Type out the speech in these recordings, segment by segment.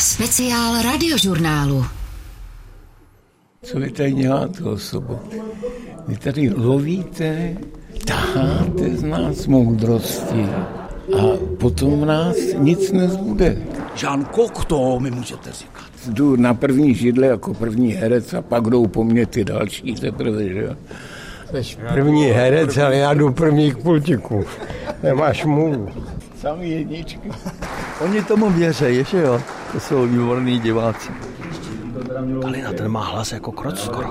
Speciál radiožurnálu. Co vy tady děláte osobo? Vy tady lovíte, taháte z nás moudrosti a potom v nás nic nezbude. Jean Cocteau mi můžete říkat. Jdu na první židle jako první herec a pak jdou po mně ty další teprve, že jo? Jsi první herec, ale já jdu první k pultiku. Nemáš můj. Samý jedničky. Oni tomu věří, že jo? To jsou výborní diváci. Kalina, ten má hlas jako krot skoro.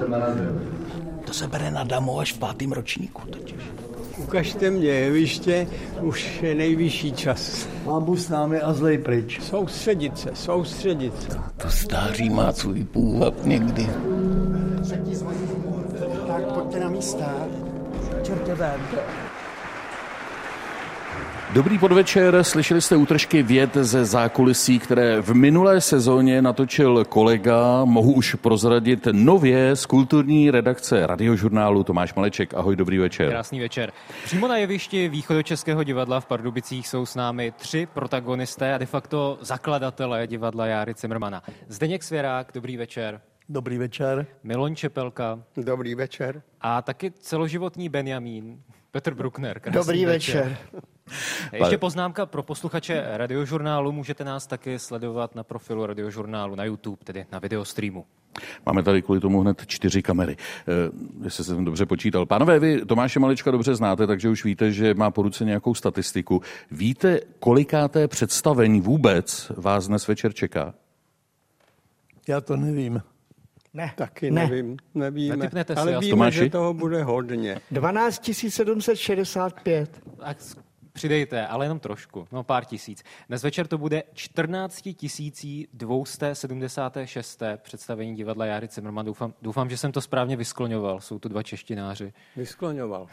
To se bere na damu až v pátém ročníku totiž. Ukažte mě jeviště, už je nejvyšší čas. Mám bus s námi a zlej pryč. Soustředit se, soustředit se. To stáří má svůj půvab někdy. Tak pojďte na místa. Dobrý podvečer, slyšeli jste útržky věd ze zákulisí, které v minulé sezóně natočil kolega, mohu už prozradit, nově z kulturní redakce radiožurnálu Tomáš Maleček. Ahoj, dobrý večer. Krásný večer. Přímo na jevišti východočeského divadla v Pardubicích jsou s námi tři protagonisté a de facto zakladatelé divadla Járy Cimrmana. Zdeněk Svěrák, dobrý večer. Dobrý večer. Miloň Čepelka Dobrý večer. a taky celoživotní Benjamín, Petr Bruckner. Krásný Dobrý večer. Ještě poznámka pro posluchače radiožurnálu. Můžete nás taky sledovat na profilu radiožurnálu na YouTube, tedy na videostreamu. Máme tady kvůli tomu hned čtyři kamery, eh, jestli jsem dobře počítal. Pánové, vy Tomáše Malečka dobře znáte, takže už víte, že má po ruce nějakou statistiku. Víte, kolikáté představení vůbec vás dnes večer čeká? Já to nevím. Ne. Taky Ne. nevím, nevíme. Netypnete ale víme, Tomáši? že toho bude hodně. 12 765. Tak přidejte, ale jenom trošku, no pár tisíc. Dnes večer to bude 14 276. představení divadla Járy Cimrman. Doufám, doufám, že jsem to správně vyskloňoval. Jsou tu dva češtináři. Vyskloňoval.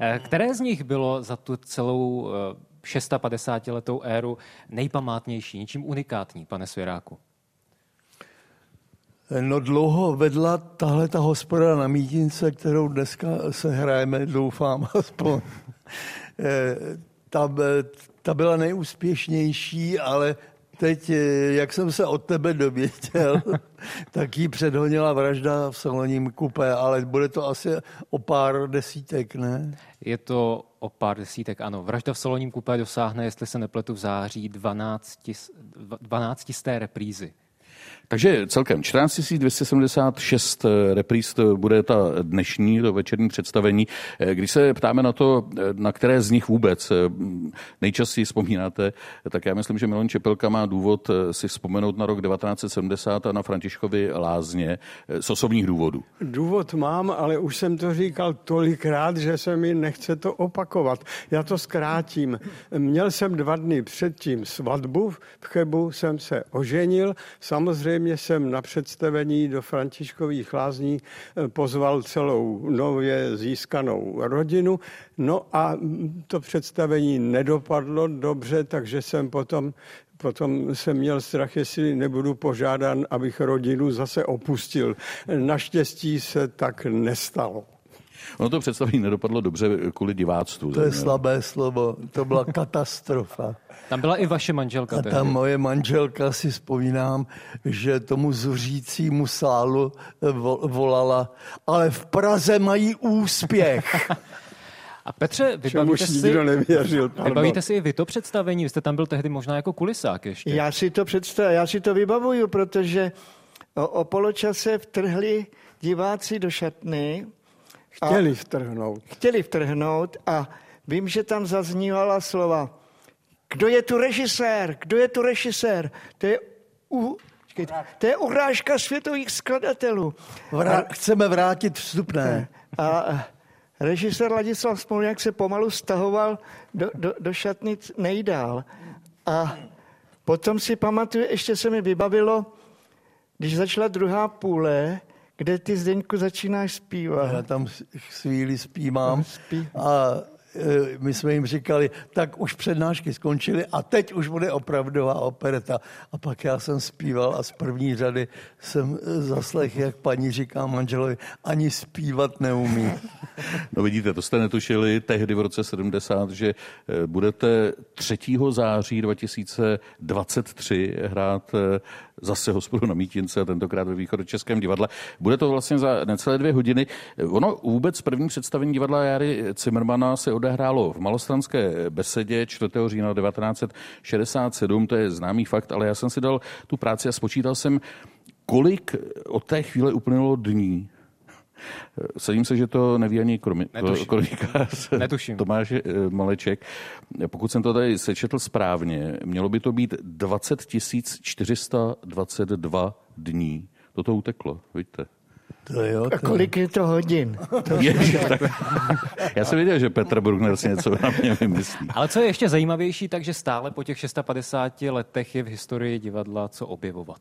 Eh, Které z nich bylo za tu celou eh, 650 letou éru nejpamátnější, něčím unikátní, pane Svěráku? No dlouho vedla tahle ta hospoda na mítince, kterou dneska se hrajeme, doufám aspoň. Eh, Ta, ta byla nejúspěšnější, ale teď, eh, jak jsem se od tebe dověděl, tak jí předhonila vražda v saloním kupé, ale bude to asi o pár desítek, ne? Je to o pár desítek, ano. Vražda v Saloním kupé dosáhne, jestli se nepletu, v září 12, 12 z té reprízy. Takže celkem 14 276 repríz to bude ta dnešní, to večerní představení. Eh, Když se ptáme na to, eh, na které z nich vůbec eh, nejčastěji vzpomínáte, tak já myslím, že Milan Čepelka má důvod si vzpomenout na rok 1970 a na Františkovi Lázně z osobních důvodů. Důvod mám, ale už jsem to říkal tolikrát, že se mi nechce to opakovat. Já to zkrátím. Měl jsem dva dny předtím svatbu, v Chebu jsem se oženil. Samozřejmě jsem na představení do Františkových lázní eh, pozval celou nově získanou rodinu. No a mm, to představení nedopadlo dobře, takže jsem potom Potom jsem měl strach, jestli nebudu požádán, abych rodinu zase opustil. Naštěstí se tak nestalo. Ono to představení nedopadlo dobře kvůli diváctvu. To je slabé slovo, to byla katastrofa. Tam byla i vaše manželka. A ta tehdy. moje manželka si vzpomínám, že tomu zuřícímu sálu vo- volala, ale v Praze mají úspěch. A Petře, vybavíte si, nikdo nevěřil. pardon. vybavíte si i vy to představení? Vy jste tam byl tehdy možná jako kulisák ještě. Já si to představ, já si to vybavuju, protože o, o poločase vtrhli diváci do šatny, Chtěli vtrhnout. chtěli vtrhnout a vím, že tam zaznívala slova kdo je tu režisér, kdo je tu režisér, to je, u, počkejte, to je urážka světových skladatelů. Vrá- chceme vrátit vstupné. A režisér Ladislav Smolňák se pomalu stahoval do, do, do šatnic nejdál. A potom si pamatuju, ještě se mi vybavilo, když začala druhá půle, kde ty Zdeňku začínáš zpívat. Já tam chvíli zpívám Spí. a my jsme jim říkali, tak už přednášky skončily a teď už bude opravdová opereta. A pak já jsem zpíval a z první řady jsem zaslech, jak paní říká manželovi, ani zpívat neumí. No vidíte, to jste netušili tehdy v roce 70, že eh, budete 3. září 2023 hrát zase hospodu na Mítince a tentokrát ve východočeském divadle. Bude to vlastně za necelé dvě hodiny. Ono vůbec první představení divadla Jary Zimmermana se odehrálo v Malostranské besedě 4. října 1967, to je známý fakt, ale já jsem si dal tu práci a spočítal jsem, kolik od té chvíle uplynulo dní, Sadím se, že to neví ani kronikář Netuším. Tomáš eh, Maleček. Pokud jsem to tady sečetl správně, mělo by to být 20 422 dní. Toto uteklo, vidíte. To jo, to... A kolik je to hodin? To Ježi, tak... Já jsem věděl, že Petr Bruckner si něco na mě vymyslí. Ale co je ještě zajímavější, takže stále po těch 650 letech je v historii divadla co objevovat.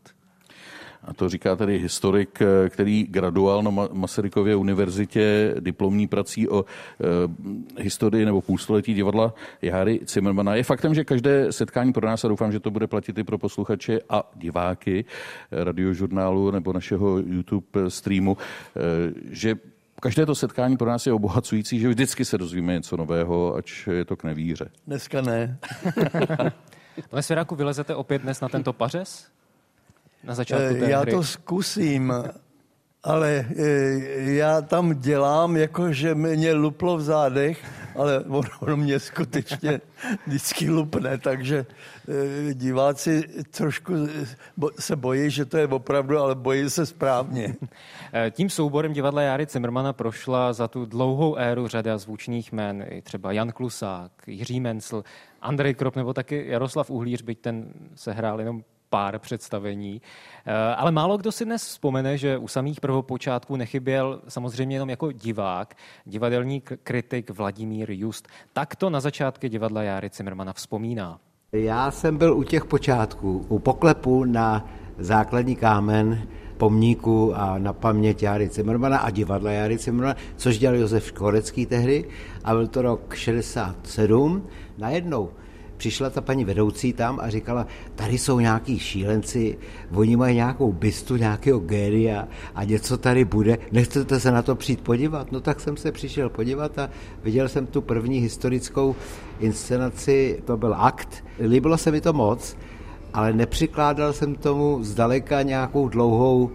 A to říká tedy historik, eh, který graduoval na Masarykově univerzitě diplomní prací o e, historii nebo půlstoletí divadla Jary Zimmermana. Je faktem, že každé setkání pro nás, a doufám, že to bude platit i pro posluchače a diváky radiožurnálu nebo našeho YouTube streamu, e, že Každé to setkání pro nás je obohacující, že vždycky se dozvíme něco nového, ač je to k nevíře. Dneska ne. Pane Svěráku, vylezete opět dnes na tento pařez? Na začátku té Já hry? to zkusím, ale eh, já tam dělám, jako že mě luplo v zádech, ale ono mě skutečně vždycky lupne, takže eh, diváci trošku se bojí, že to je opravdu, ale bojí se správně. Eh, tím souborem divadla Jary Cimrmana prošla za tu dlouhou éru řada zvučných jmen, třeba Jan Klusák, Jiří Mencel, Andrej Krop nebo taky Jaroslav Uhlíř, byť ten se hrál jenom pár představení. Eh, ale málo kdo si dnes vzpomene, že u samých prvopočátků nechyběl samozřejmě jenom jako divák, divadelní kritik Vladimír Just. Tak to na začátky divadla Járy Cimrmana vzpomíná. Já jsem byl u těch počátků, u poklepu na základní kámen pomníku a na paměť Járy Cimrmana a divadla Járy Cimrmana, což dělal Josef Škorecký tehdy a byl to rok 67. Najednou přišla ta paní vedoucí tam a říkala, tady jsou nějaký šílenci, oni mají nějakou bystu, nějakého géria a něco tady bude, nechcete se na to přijít podívat? No tak jsem se přišel podívat a viděl jsem tu první historickou inscenaci, to byl akt. Líbilo se mi to moc, ale nepřikládal jsem tomu zdaleka nějakou dlouhou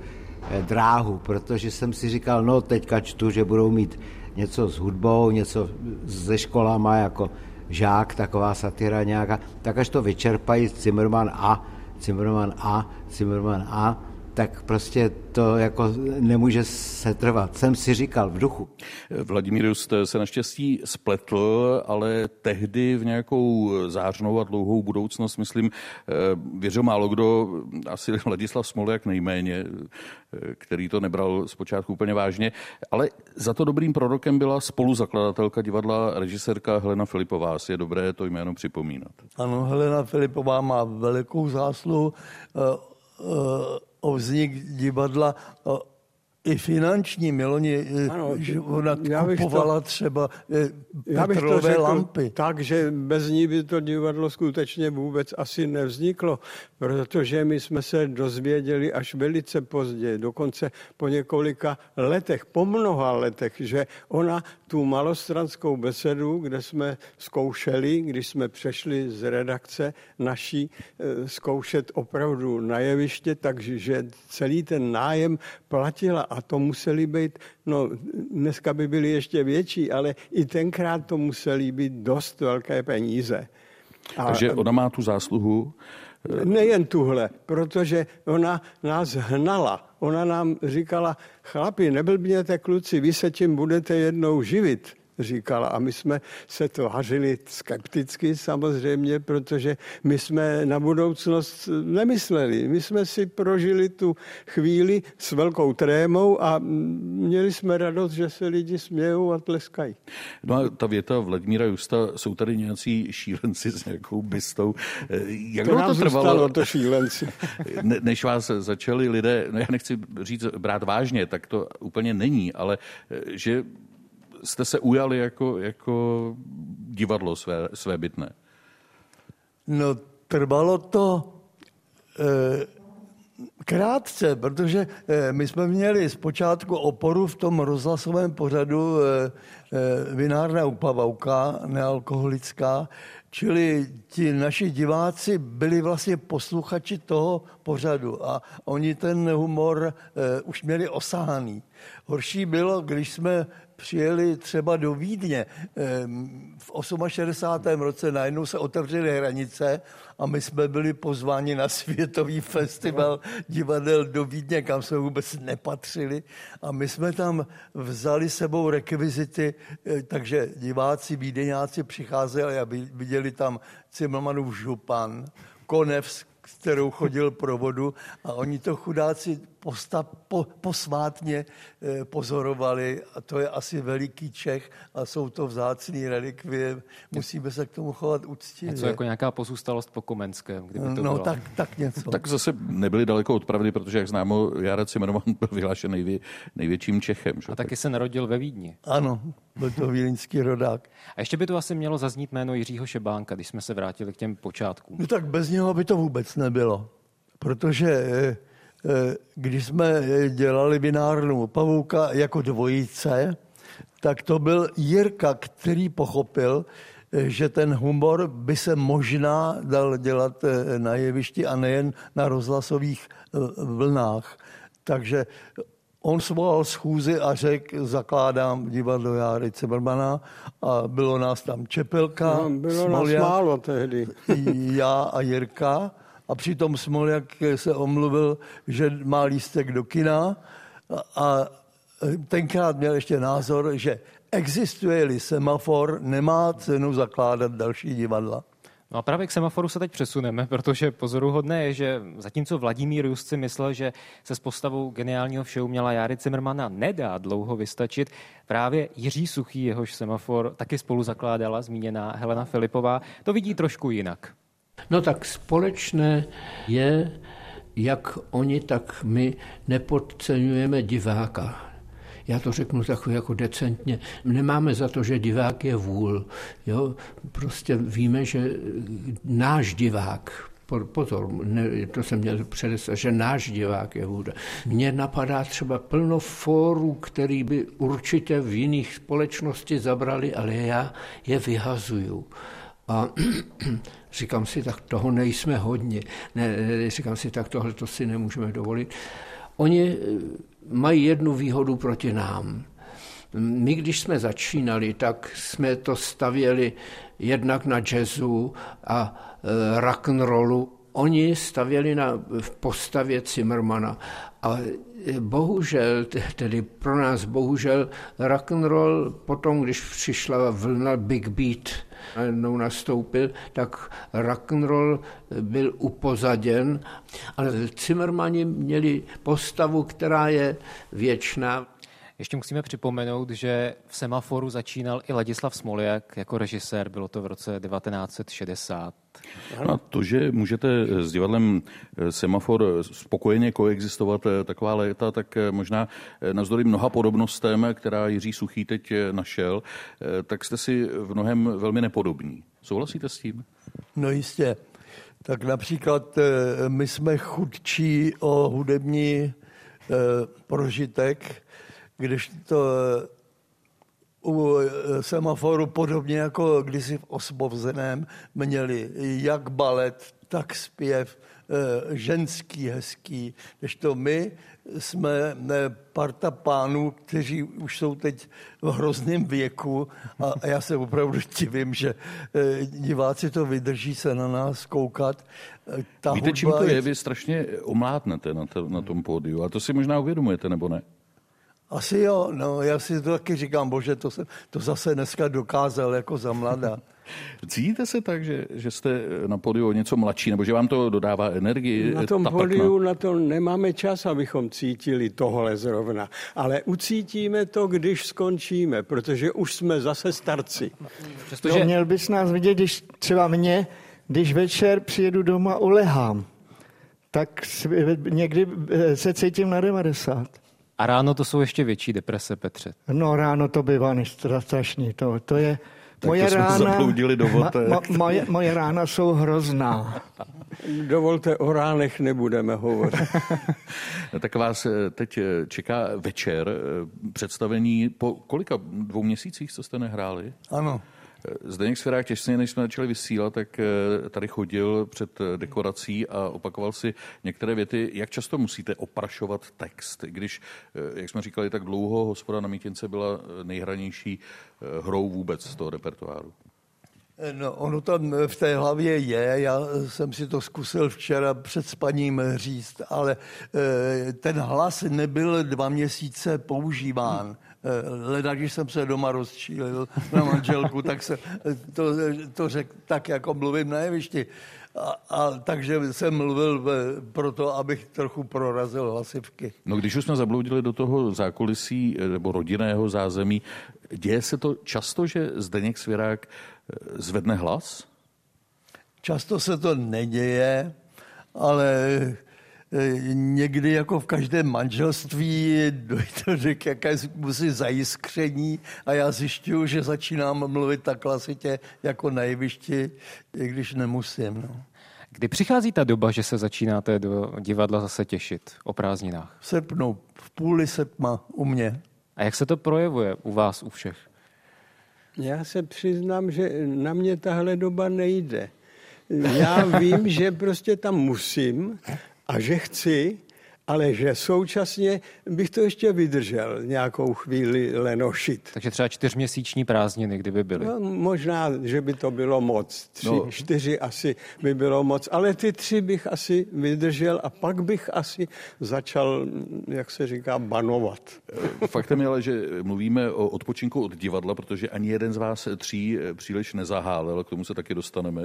eh, dráhu, protože jsem si říkal, no teďka čtu, že budou mít něco s hudbou, něco se školama jako žák, taková satira nějaká, tak až to vyčerpají Zimmerman a, Zimmerman a, Zimmerman a, tak prostě to jako nemůže se trvat. Jsem si říkal v duchu. Vladimír Just se naštěstí spletl, ale tehdy v nějakou zářnou a dlouhou budoucnost, myslím, eh, věřil málo kdo, asi Ladislav Smoljak nejméně, eh, který to nebral zpočátku úplně vážně, ale za to dobrým prorokem byla spoluzakladatelka divadla režisérka Helena Filipová. Asi je dobré to jméno připomínat. Ano, Helena Filipová má velikou zásluhu. O vznik divadla i finanční Miloni, eh, ano, že ona já kupovala to, třeba eh, já bych to řekl lampy. Tak, že bez ní by to divadlo skutečně vůbec asi nevzniklo, protože my jsme se dozvěděli až velice pozdě, dokonce po několika letech, po mnoha letech, že ona tu malostranskou besedu, kde jsme zkoušeli, když jsme přešli z redakce naší eh, zkoušet opravdu na jeviště, takže celý ten nájem platila a to museli být, no dneska by byly ještě větší, ale i tenkrát to museli být dost velké peníze. A, Takže ona má tu zásluhu? Nejen tuhle, protože ona nás hnala. Ona nám říkala, chlapi, neblbněte kluci, vy se tím budete jednou živit říkala. A my jsme se to hařili skepticky samozřejmě, protože my jsme na budoucnost nemysleli. My jsme si prožili tu chvíli s velkou trémou a měli jsme radost, že se lidi smějou a tleskají. No a ta věta Vladimíra Justa, jsou tady nějací šílenci s nějakou bystou. Jak to nám to trvalo? to šílenci. Ne, než vás začali lidé, no já nechci říct brát vážně, tak to úplně není, ale že jste se ujali jako, jako divadlo své, své bytné? No, trvalo to eh, krátce, protože eh, my jsme měli zpočátku oporu v tom rozhlasovém pořadu eh, eh, vinárna upavauka, nealkoholická, čili ti naši diváci byli vlastně posluchači toho pořadu a oni ten humor eh, už měli osáhaný. Horší bylo, když jsme přijeli třeba do Vídně. V 68. roce najednou se otevřely hranice a my jsme byli pozváni na světový festival divadel do Vídně, kam jsme vůbec nepatřili. A my jsme tam vzali sebou rekvizity, eh, takže diváci, vídeňáci přicházeli a viděli tam Cimrmanův župan, Konev, kterou chodil pro vodu a oni to chudáci posta, po, posvátně eh, pozorovali a to je asi veliký Čech a jsou to vzácný relikvie. Musíme se k tomu chovat úctivě. Něco jako nějaká pozůstalost po Komenském, kdyby to No bylo. tak, tak něco. Tak zase nebyli daleko od pravdy, protože, jak známo, Jarec Cimrman byl vyhlášen nejvě, největším Čechem. Že? A taky se narodil ve Vídni. Ano, byl to vílínský rodák. A ještě by to asi mělo zaznít jméno Jiřího Šebánka, když jsme se vrátili k těm počátkům. No tak bez něho by to vůbec nebylo. Protože eh, když jsme dělali vinárnu Pavouka jako dvojice, tak to byl Jirka, který pochopil, eh, že ten humor by se možná dal dělat eh, na jevišti a nejen na rozhlasových eh, vlnách. Takže on svolal schůzi a řekl, zakládám divadlo Járy Cimrmana a bylo nás tam Čepelka, No, bylo nás Smoljak, málo tehdy. já a Jirka a přitom Smoljak se omluvil, že má lístek do kina a, tenkrát měl ještě názor, že existuje-li semafor, nemá cenu zakládat další divadla. No a právě k semaforu se teď přesuneme, protože pozoruhodné je, že zatímco Vladimír Just myslel, že se s postavou geniálního všeho měla Járy Cimrmana nedá dlouho vystačit, právě Jiří Suchý, jehož semafor taky spolu zakládala zmíněná Helena Filipová, to vidí trošku jinak. No tak společné je, jak oni, tak my nepodceňujeme diváka. Já to řeknu takový jako decentně. Nemáme za to, že divák je vůl. Jo? Prostě víme, že náš divák, pozor, ne, to jsem měl předestav, že náš divák je vůda. Mně napadá třeba plno fórů, který by určitě v jiných společnosti zabrali, ale já je vyhazuju. A říkám si, tak toho nejsme hodně. Ne, říkám si, tak tohle to si nemůžeme dovolit. Oni mají jednu výhodu proti nám. My, když jsme začínali, tak jsme to stavěli jednak na jazzu a e, rock'n'rollu. Oni stavěli na v postavě Zimmermana. A bohužel, tedy pro nás bohužel, rock'n'roll potom, když přišla vlna Big Beat, najednou nastoupil, tak rock'n'roll byl upozaděn, ale Zimmermani měli postavu, která je věčná. Ještě musíme připomenout, že v semaforu začínal i Ladislav Smoljak jako režisér, bylo to v roce 1960. No a to, že můžete s divadlem Semafor spokojeně koexistovat taková léta, tak možná navzdory mnoha podobnostem, která Jiří Suchý teď našel, tak jste si v mnohem velmi nepodobní. Souhlasíte s tím? No jistě. Tak například my jsme chudčí o hudební prožitek, když to u semaforu podobně jako kdysi v Osbovzeném měli jak balet, tak zpěv, ženský, hezký, než to my jsme parta pánů, kteří už jsou teď v hrozném věku a já se opravdu divím, že diváci to vydrží se na nás koukat. Ta Víte, čím to je? Vy strašně omlátnete na, to, na tom pódiu a to si možná uvědomujete, nebo ne? Asi jo, no, já si to taky říkám, bože, to jsem to zase dneska dokázal jako za mladá. Cítíte se tak, že, že jste na podiu něco mladší, nebo že vám to dodává energii? Na tom podiu na to nemáme čas, abychom cítili tohle zrovna. Ale ucítíme to, když skončíme, protože už jsme zase starci. Přestože... No, měl bys nás vidět, když třeba mě, když večer přijedu doma a ulehám, tak někdy se cítím na 90. A ráno to jsou ještě větší deprese, Petře. No ráno to bývá strašný. To, to je, tak moje to rána, zabloudili do ma, ma, moje, moje rána jsou hrozná. Dovolte, o ránech nebudeme hovořit. tak vás eh, teď eh, čeká večer eh, představení po kolika dvou měsících, co jste nehráli? Ano. Zdeněk Svěrák těsně, než jsme začali vysílat, tak eh, tady chodil před eh, dekorací a opakoval si některé věty. Jak často musíte oprašovat text, když, eh, jak jsme říkali, tak dlouho hospoda na Mítince byla nejhranější hrou vůbec z toho repertoáru? No, ono tam v té hlavě je, já jsem si to zkusil včera před spaním říct, ale ten hlas nebyl dva měsíce používán. Eh, leda, když jsem se doma rozčílil na manželku, tak se to, to řekl tak, jako mluvím na jevišti. A, a, takže jsem mluvil proto, abych trochu prorazil hlasivky. No když už jsme zabloudili do toho zákulisí eh, nebo rodinného zázemí, děje se to často, že Zdeněk Svěrák eh, zvedne hlas? Často se to neděje, ale Eh, někdy jako v každém manželství dojde k jakémusi zajiskření a já zjišťuju, že začínám mluvit tak klasitě jako na jevišti, i když nemusím. No. Kdy přichází ta doba, že se začínáte do divadla zase těšit o prázdninách? V srpnu, v půli srpna u mě. A jak se to projevuje u vás, u všech? Já se přiznám, že na mě tahle doba nejde. Já vím, že prostě tam musím a že chci, ale že současně bych to ještě vydržel nějakou chvíli lenošit. Takže třeba čtyřměsíční prázdniny, kdyby byly. No, možná, že by to bylo moc. Tři, no. čtyři asi by bylo moc, ale ty tři bych asi vydržel a pak bych asi začal, jak se říká, banovat. Faktem je ale, že mluvíme o odpočinku od divadla, protože ani jeden z vás tří příliš nezahálel, k tomu se taky dostaneme.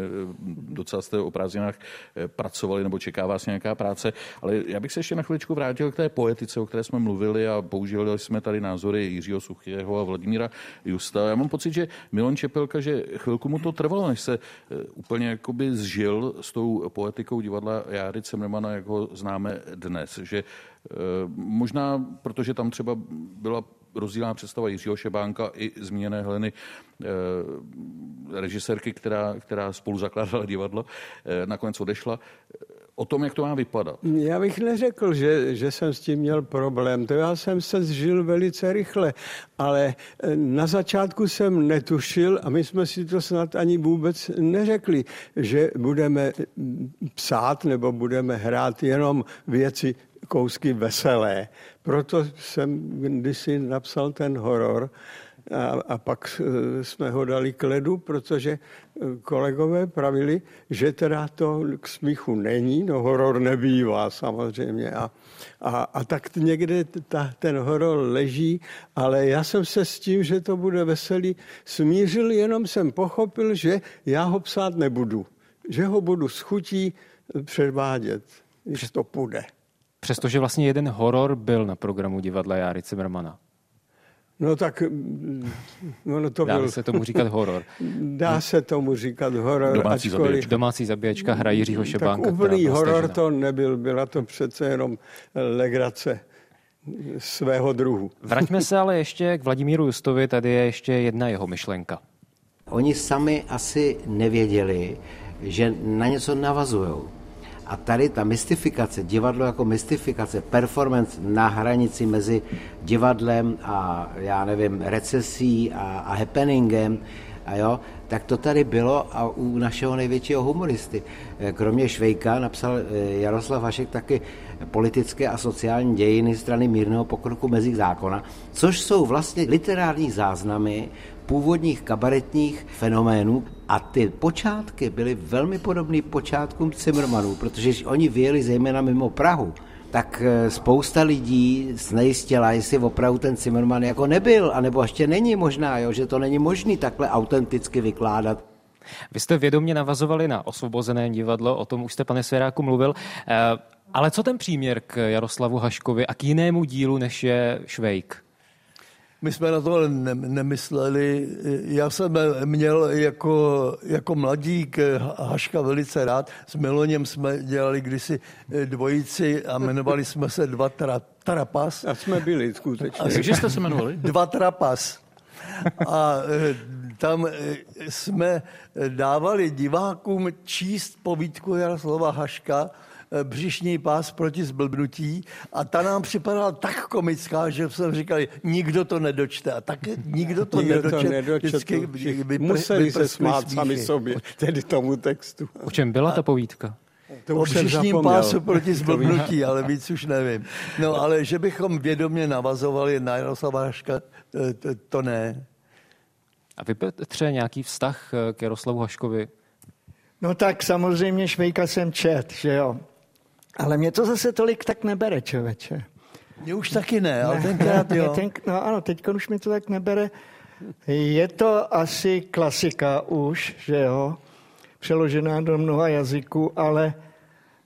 Docela jste o prázdninách pracovali nebo čeká vás nějaká práce, ale já bych se ještě na chviličku vrátil k té poetice, o které jsme mluvili a používali jsme tady názory Jiřího Suchého a Vladimíra Justa. Já mám pocit, že Milon Čepelka, že chvilku mu to trvalo, než se eh, úplně jakoby zžil s tou poetikou divadla Járy Cemrmana, jak ho známe dnes. Že eh, možná, protože tam třeba byla rozdílná představa Jiřího Šebánka i zmíněné Heleny, eh, režisérky, která, která spolu zakládala divadlo, nakonec odešla o tom, jak to má vypadat. Já bych neřekl, že, že jsem s tím měl problém. To já jsem se zžil velice rychle, ale eh, na začátku jsem netušil a my jsme si to snad ani vůbec neřekli, že budeme mm, psát nebo budeme hrát jenom věci kousky veselé. Proto jsem kdysi napsal ten horor, a, a pak eh, jsme ho dali k ledu, protože eh, kolegové pravili, že teda to k smíchu není, no horor nebývá samozřejmě. A, a, a tak někde ta, ten horor leží, ale já jsem se s tím, že to bude veselý, smířil, jenom jsem pochopil, že já ho psát nebudu. Že ho budu schutí předvádět, když to půjde. Přestože vlastně jeden horor byl na programu divadla Járy Cimrmana. No tak no, no to Dá byl... se tomu říkat horor. Dá se tomu říkat horor. Domácí ačkoliv... zabíječka. Domácí zabíječka hra Jiřího Šebánka. Tak úplný horor to nebyl, byla to přece jenom legrace svého druhu. Vraťme se ale ještě k Vladimíru Justovi, tady je ještě jedna jeho myšlenka. Oni sami asi nevěděli, že na něco navazují. A tady ta mystifikace, divadlo jako mystifikace, performance na hranici mezi divadlem a já nevím, recesí a, a happeningem, a jo, tak to tady bylo a u našeho největšího humoristy. Kromě Švejka napsal eh, Jaroslav Hašek taky politické a sociální dějiny strany mírného pokroku mezi zákona, což jsou vlastně literární záznamy původních kabaretních fenoménů. A ty počátky byly velmi podobné počátkům Cimrmanů, protože oni vyjeli zejména mimo Prahu tak eh, spousta lidí znejistila, jestli opravdu ten Zimmerman jako nebyl, anebo ještě není možná, jo, že to není možný takhle autenticky vykládat. Vy jste vědomě navazovali na osvobozené divadlo, o tom už jste, pane Svěráku, mluvil. Eh, ale co ten příměr k Jaroslavu Haškovi a k jinému dílu, než je Švejk? My jsme na to ne- nemysleli. Já jsem měl jako, jako mladík Haška velice rád. S Miloněm jsme dělali kdysi dvojici a jmenovali jsme se Dva tra, Trapas. A jsme byli skutečně. A jakže jste se jmenovali? Dva Trapas. A e, tam e, jsme dávali divákům číst povídku Jaroslava Haška, břišní pás proti zblbnutí a ta nám připadala tak komická, že jsem říkal, nikdo to nedočte. A tak nikdo to Nikdo nedočte. to nedočetl. Vždycky vypr- Museli se smát sami smíchy. sobě, tedy tomu textu. O čem byla ta povídka? To O už jsem břišním zapomněl. pásu proti zblbnutí, ale víc už nevím. No ale že bychom vědomě navazovali na Jaroslava Haška, to, to, to ne. A vy, Petře, nějaký vztah eh, k Jaroslavu Haškovi? No tak samozřejmě Švejka jsem čet, že jo. Ale mě to zase tolik tak nebere, člověče. Mě už taky ne, ale tenkrát Mě jo. ten, no ano, teď už mi to tak nebere. Je to asi klasika už, že jo, přeložená do mnoha jazyků, ale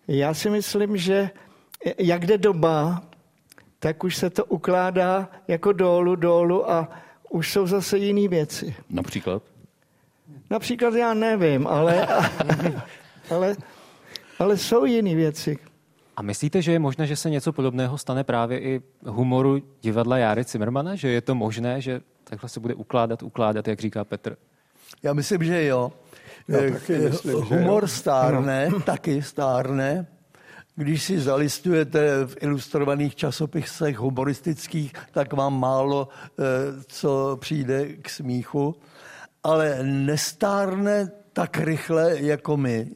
já si myslím, že jak jde doba, tak už se to ukládá jako dolů, dolů a už jsou zase jiné věci. Například? Například já nevím, ale, ale, ale jsou jiné věci. A myslíte, že je možné, že se něco podobného stane právě i humoru divadla Járy Cimrmana? Že je to možné, že takhle se bude ukládat, ukládat, jak říká Petr? Já myslím, že jo. Já Eh, taky myslím, že Humor jo. stárne, taky stárne. Když si zalistujete v ilustrovaných časopisech humoristických, tak vám málo eh, co přijde k smíchu, ale nestárne tak rychle jako my.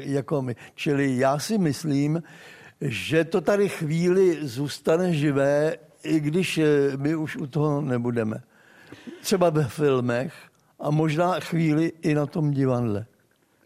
Jako my. Čili já si myslím, že to tady chvíli zůstane živé, i když eh, my už u toho nebudeme. Třeba ve filmech a možná chvíli i na tom divadle.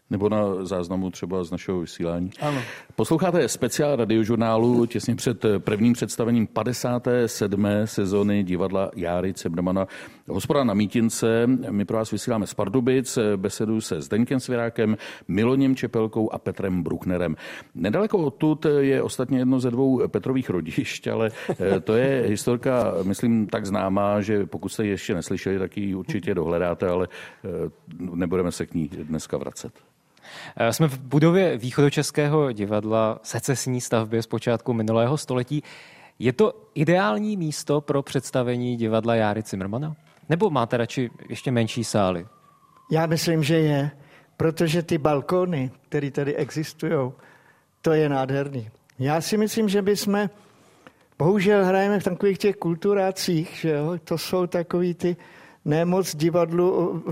Nebo na záznamu třeba z našeho vysílání. Ano. Posloucháte speciál radiožurnálu těsně před prvním představením 57. sezony divadla Járy Cemrmana. Hospoda na Mítince, my pro vás vysíláme z Pardubic, besedu se Zdeňkem Svěrákem, Miloněm Čepelkou a Petrem Brucknerem. Nedaleko odtud je ostatně jedno ze dvou Petrových rodišť, ale eh, to je historka, myslím, tak známá, že pokud jste ji ještě neslyšeli, tak ji určitě dohledáte, ale eh, nebudeme se k ní dneska vracet. Eh, Jsme v budově východočeského divadla secesní stavbě z počátku minulého století. Je to ideální místo pro představení divadla Járy Cimrmana? Nebo máte radši ještě menší sály? Já myslím, že je, protože ty balkony, které tady existují, to je nádherný. Já si myslím, že bychom, bohužel hrajeme v takových těch kulturácích, že jo? to jsou takový ty nemoc divadlu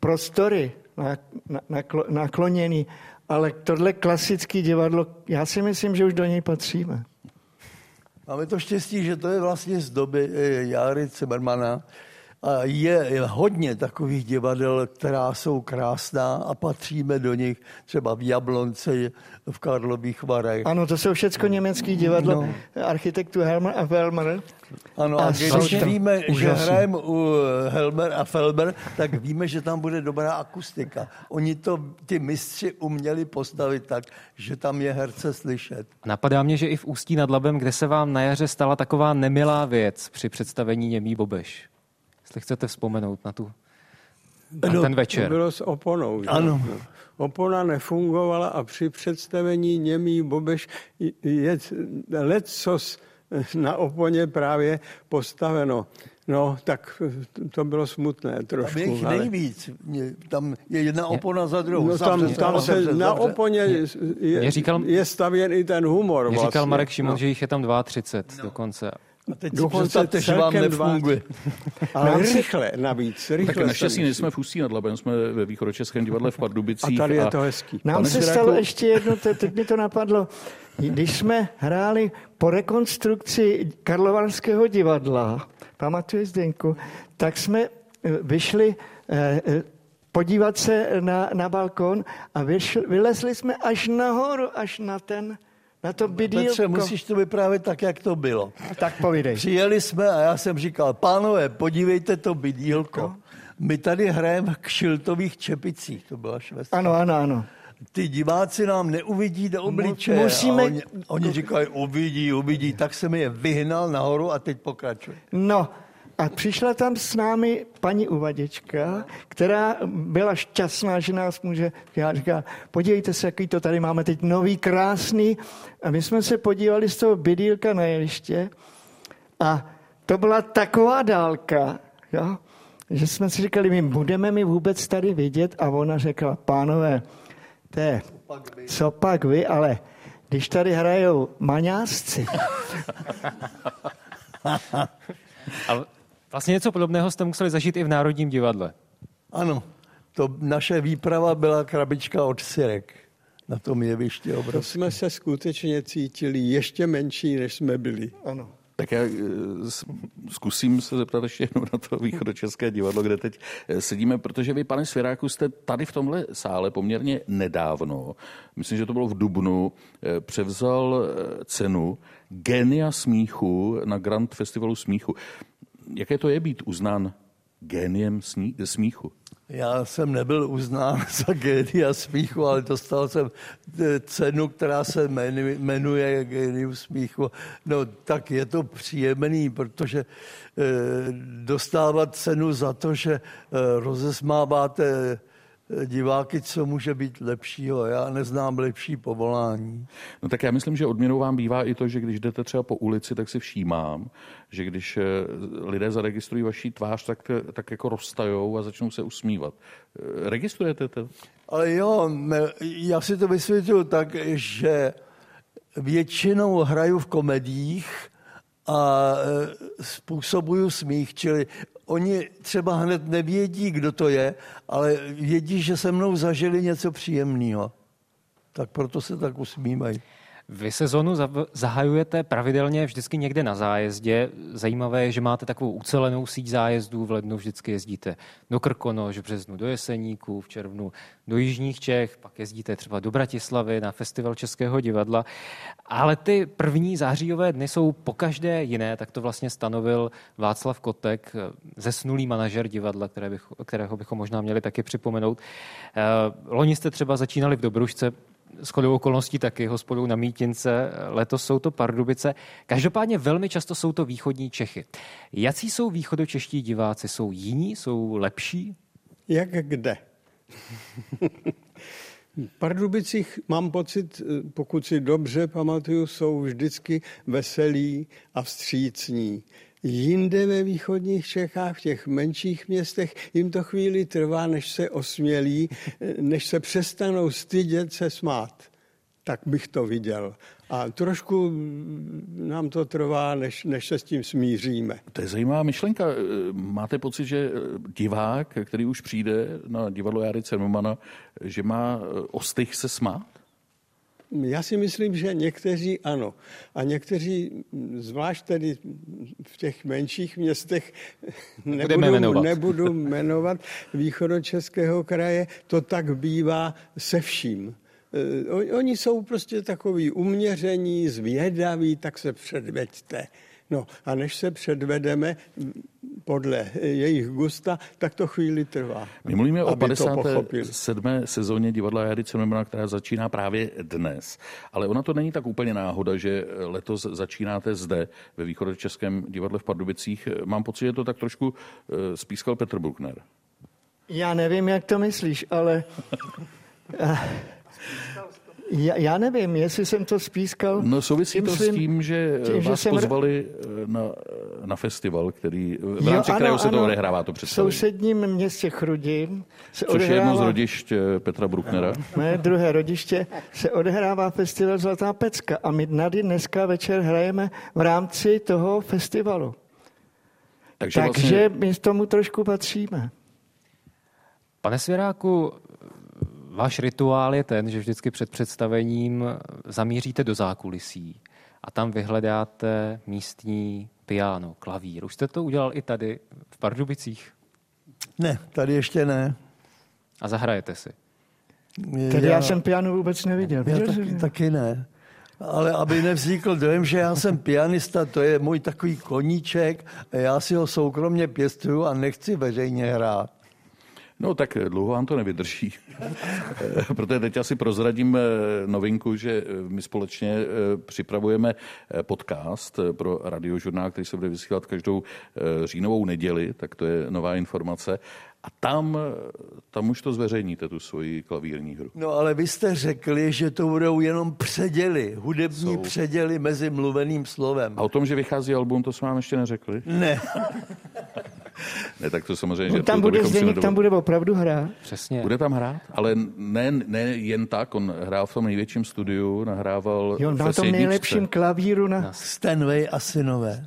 prostory na- na- naklo- nakloněný, ale tohle klasické divadlo, já si myslím, že už do něj patříme. Máme to štěstí, že to je vlastně z doby eh, Járy Cimrmana. A je hodně takových divadel, která jsou krásná a patříme do nich třeba v Jablonci, v Karlových Varech. Ano, to jsou všechno německý divadlo no. architektů Helmer a Velmer. Ano, a A když strašně víme, že úžasný. hrajeme u Helmer a Felber, tak víme, že tam bude dobrá akustika. Oni to, ty mistři uměli postavit tak, že tam je herce slyšet. Napadá mě, že i v Ústí nad Labem, kde se vám na jaře stala taková nemilá věc při představení Němý Bobeš. Jestli chcete vzpomenout na tu na No, ten To večer. bylo s oponou. Že? Ano. No. Opona nefungovala a při představení Němý Bobeš je lecos na oponě právě postaveno. No, tak to bylo smutné trošku. Tam je jich ale- nejvíc. Je- Tam je jedna opona za druhou. No tam, Zavře, tam se zavře, na zavře. oponě je, Mě říkal- je stavěn i ten humor. Mě Vlastně. říkal Marek Šimon, no. že jich je tam 32 dokonce. A teď Dokonce že vám nefunguje. Ale rychle navíc. Rychle Tak naštěstí nejsme v Ústí nad Labem, jsme ve východočeském divadle v A Pardubicích. tady je to hezký. Nám se stalo ještě jedno, te- teď mi to napadlo. Když jsme hráli po rekonstrukci Karlovarského divadla, pamatuješ Zdeňku, tak jsme eh, vyšli eh, eh, podívat se na, na balkon a vyšli, vylezli jsme až nahoru, až na ten, na to bydlílko. Petře, musíš to vyprávět tak, jak to bylo. Tak povídej. Přijeli jsme a já jsem říkal, pánové, podívejte to bydílko. My tady hrajeme v kšiltových čepicích, to byla švestka. Ano, ano, ano. ty diváci nám neuvidí do obličeje. Musíme... A oni, oni říkají, uvidí, uvidí, tak jsem je vyhnal nahoru a teď pokračuje. No, a přišla tam s námi paní uvaděčka, která byla šťastná, že nás může, já říká, podívejte se, jaký to tady máme teď nový, krásný. A my jsme se podívali z toho bydýlka na jeliště a to byla taková dálka, jo, že jsme si říkali, my budeme mi vůbec tady vidět a ona řekla, pánové, to je, co pak vy, ale když tady hrajou maňásci. Vlastně něco podobného jste museli zažít i v Národním divadle. Ano, to naše výprava byla krabička od syrek na tom jevišti obrovský. To jsme se skutečně cítili ještě menší, než jsme byli. Ano. Tak já eh, zkusím se zeptat ještě jednou na to východočeské divadlo, kde teď eh, sedíme, protože vy, pane Svěráku, jste tady v tomhle sále poměrně nedávno, myslím, že to bylo v Dubnu, eh, převzal cenu Genia smíchu na Grand Festivalu smíchu. Jaké to je být uznán géniem smíchu? Já jsem nebyl uznán za génia smíchu, ale dostal jsem eh, cenu, která se jmenuje génium smíchu. No tak je to příjemný, protože e, dostávat cenu za to, že e, rozesmáváte diváky, co může být lepšího. Já neznám lepší povolání. No tak já myslím, že odměnou vám bývá i to, že když jdete třeba po ulici, tak si všímám, že když eh, lidé zaregistrují vaší tvář, tak, tak jako roztajou a začnou se usmívat. Eh, registrujete to? Ale jo, já si to vysvětluji tak, že většinou hraju v komedích a eh, způsobuju smích, čili oni třeba hned nevědí, kdo to je, ale vědí, že se mnou zažili něco příjemného. Tak proto se tak usmívají. Vy sezonu zahajujete pravidelně vždycky někde na zájezdě. Zajímavé je, že máte takovou ucelenou síť zájezdů. V lednu vždycky jezdíte do Krkonoš, v březnu do Jeseníků, v červnu do Jižních Čech, pak jezdíte třeba do Bratislavy na festival Českého divadla. Ale ty první zářijové dny jsou pokaždé jiné, tak to vlastně stanovil Václav Kotek, zesnulý manažer divadla, které bych, kterého bychom možná měli taky připomenout. Eh, loni jste třeba začínali v Dobrušce, shodou okolností taky hospodou na Mítince, letos jsou to Pardubice. Každopádně velmi často jsou to východní Čechy. Jací jsou východočeští diváci? Jsou jiní? Jsou lepší? Jak kde? Pardubicích mám pocit, pokud si dobře pamatuju, jsou vždycky veselí a vstřícní. Jinde ve východních Čechách, v těch menších městech, jim to chvíli trvá, než se osmělí, než se přestanou stydět se smát. Tak bych to viděl. A trošku nám to trvá, než, než se s tím smíříme. To je zajímavá myšlenka. Máte pocit, že divák, který už přijde na divadlo Jary Cermana, že má ostych se smát? Já si myslím, že někteří ano. A někteří, zvlášť tedy v těch menších městech, nebudu jmenovat. nebudu jmenovat východočeského kraje, to tak bývá se vším. Eh, oni jsou prostě takový uměření, zvědaví, tak se předveďte. No a než se předvedeme podle jejich gusta, tak to chvíli trvá. My mluvíme o 57. sezóně divadla Jary Cinemana, která začíná právě dnes. Ale ona to není tak úplně náhoda, že letos začínáte zde ve východočeském divadle v Pardubicích. Mám pocit, že to tak trošku eh, spískal Petr Bruckner. Já nevím, jak to myslíš, ale... Eh, já, já nevím, jestli jsem to spískal. No souvisí to svým, s tím, že tím, vás že pozvali jsem... na, na festival, který, v rámci jo, kterého se to odehrává to představení. V sousedním městě Chrudim se Což odehrává... je jedno z rodišť eh, Petra Brucknera. Moje druhé rodiště se odehrává festival Zlatá pecka a my tady dneska večer hrajeme v rámci toho festivalu. Takže, Takže vlastně... my tomu trošku patříme. Pane Svěráku, váš rituál je ten, že vždycky před představením zamíříte do zákulisí a tam vyhledáte místní piano, klavír. Už jste to udělal i tady v Pardubicích? Ne, tady ještě ne. A zahrajete si? Tady já, já jsem piano vůbec neviděl. Já taky, taky ne. Ale aby nevznikl dojem, že já jsem pianista, to je můj takový koníček a já si ho soukromně pěstuju a nechci veřejně hrát. No tak dlouho vám to nevydrží. Protože teď asi prozradím novinku, že my společně připravujeme podcast pro radiožurnál, který se bude vysílat každou říjnovou neděli, tak to je nová informace. A tam, tam už to zveřejníte, tu svoji klavírní hru. No ale vy jste řekli, že to budou jenom předěly, hudební Jsou. předěly mezi mluveným slovem. A o tom, že vychází album, to jsme vám ještě neřekli? Ne. ne, tak to samozřejmě, no, že tam to, bude Zdeněk, tam bude opravdu hrát. Přesně. Bude tam hrát, ale ne, ne jen tak, on hrál v tom největším studiu, nahrával Jo, na tom nejlepším klavíru na... na... Stanway a synové.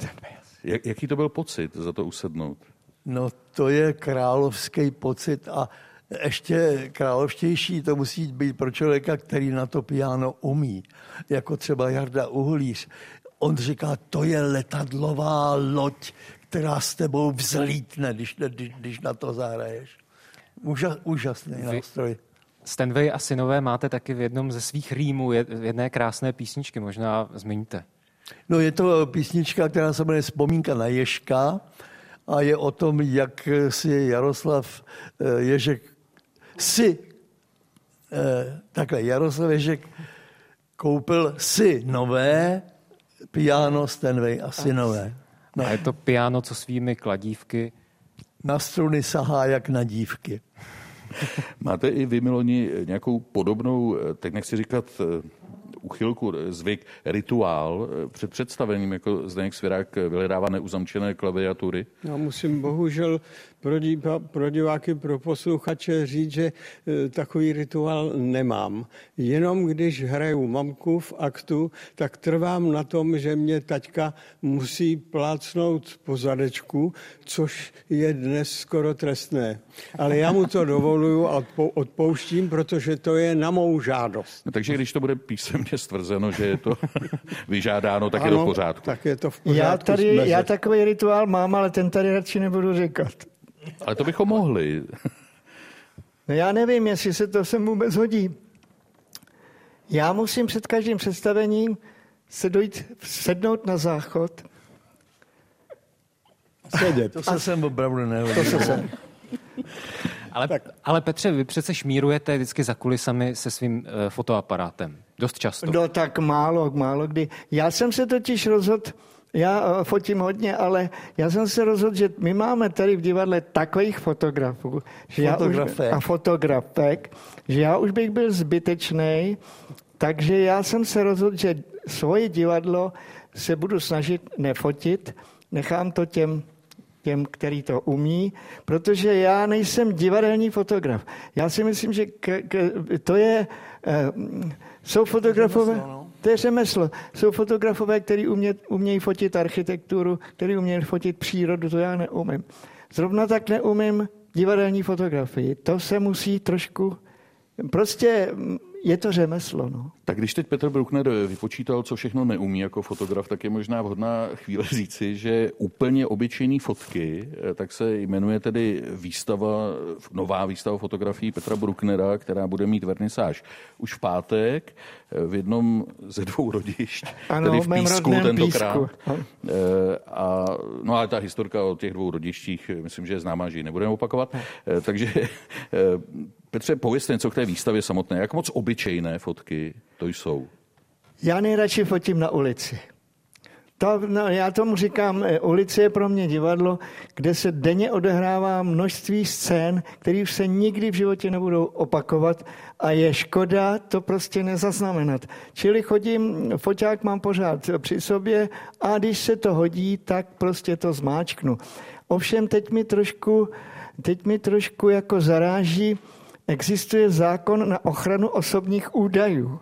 Jak, jaký to byl pocit za to usednout? No to je královský pocit a ještě královštější to musí být pro člověka, který na to piano umí, jako třeba Jarda Uhlíř. On říká, to je letadlová loď, která s tebou vzlítne, když, když, když na to zahraješ. Úžas, úžasný Vy... nástroj. Stanway a synové máte taky v jednom ze svých rýmů jedné krásné písničky, možná zmíníte. No je to písnička, která se jmenuje Vzpomínka na Ješka a je o tom, jak si Jaroslav eh, Ježek si, eh, takhle, Jaroslav Ježek koupil si nové piano Stenway a synové. No. A je to piano, co svými kladívky? Na struny sahá jak na dívky. Máte i vy, Miloni, nějakou podobnou, eh, teď nechci říkat uchylku, zvyk, rituál eh, před představením, jako Zdeněk Svěrák vyhledává neuzamčené klaviatury? Já musím bohužel pro, diva, pro diváky, pro posluchače říct, že e, takový rituál nemám. Jenom když hraju mamku v aktu, tak trvám na tom, že mě taťka musí plácnout po zadečku, což je dnes skoro trestné. Ale já mu to dovoluju a odpouštím, protože to je na mou žádost. No, takže když to bude písemně stvrzeno, že je to vyžádáno, tak ano, je to v pořádku. Tak je to v pořádku. Já, tady, já takový rituál mám, ale ten tady radši nebudu říkat. Ale to bychom mohli. No já nevím, jestli se to sem vůbec hodí. Já musím před každým představením se dojít, sednout na záchod. Sedět. To se sem opravdu nehodí. To se sem. Ale, ale Petře, vy přece šmírujete vždycky za kulisami se svým uh, fotoaparátem. Dost často. No tak málo, málo kdy. Já jsem se totiž rozhodl, já eh, fotím hodně, ale já jsem se rozhodl, že my máme tady v divadle takových fotografů že já už, a fotografek, že já už bych byl zbytečný, takže já jsem se rozhodl, že svoje divadlo se budu snažit nefotit, nechám to těm těm, který to umí, protože já nejsem divadelní fotograf. Já si myslím, že k, k, to je, eh, jsou fotografové. To je řemeslo. Jsou fotografové, kteří umě, umějí fotit architekturu, kteří umějí fotit přírodu, to já neumím. Zrovna tak neumím divadelní fotografii. To se musí trošku, prostě je to řemeslo. No. Tak když teď Petr Bruckner vypočítal, co všechno neumí jako fotograf, tak je možná vhodná chvíle říci, že úplně obyčejný fotky, eh, tak se jmenuje tedy výstava, nová výstava fotografií Petra Brucknera, která bude mít vernisáž už v pátek eh, v jednom ze dvou rodišť, ano, tedy v Písku tentokrát. Písku. Eh, a, no ale ta historka o těch dvou rodištích, myslím, že je známá, že ji nebudeme opakovat. Takže Petře, povězte něco k té výstavě samotné. Jak moc obyčejné fotky to jsou? Já nejradši fotím na ulici. To, no, já tomu říkám, eh, ulice je pro mě divadlo, kde se denně odehrává množství scén, které už se nikdy v životě nebudou opakovat a je škoda to prostě nezaznamenat. Čili chodím, foťák mám pořád při sobě a když se to hodí, tak prostě to zmáčknu. Ovšem teď mi trošku, teď mi trošku jako zaráží, existuje zákon na ochranu osobních údajů.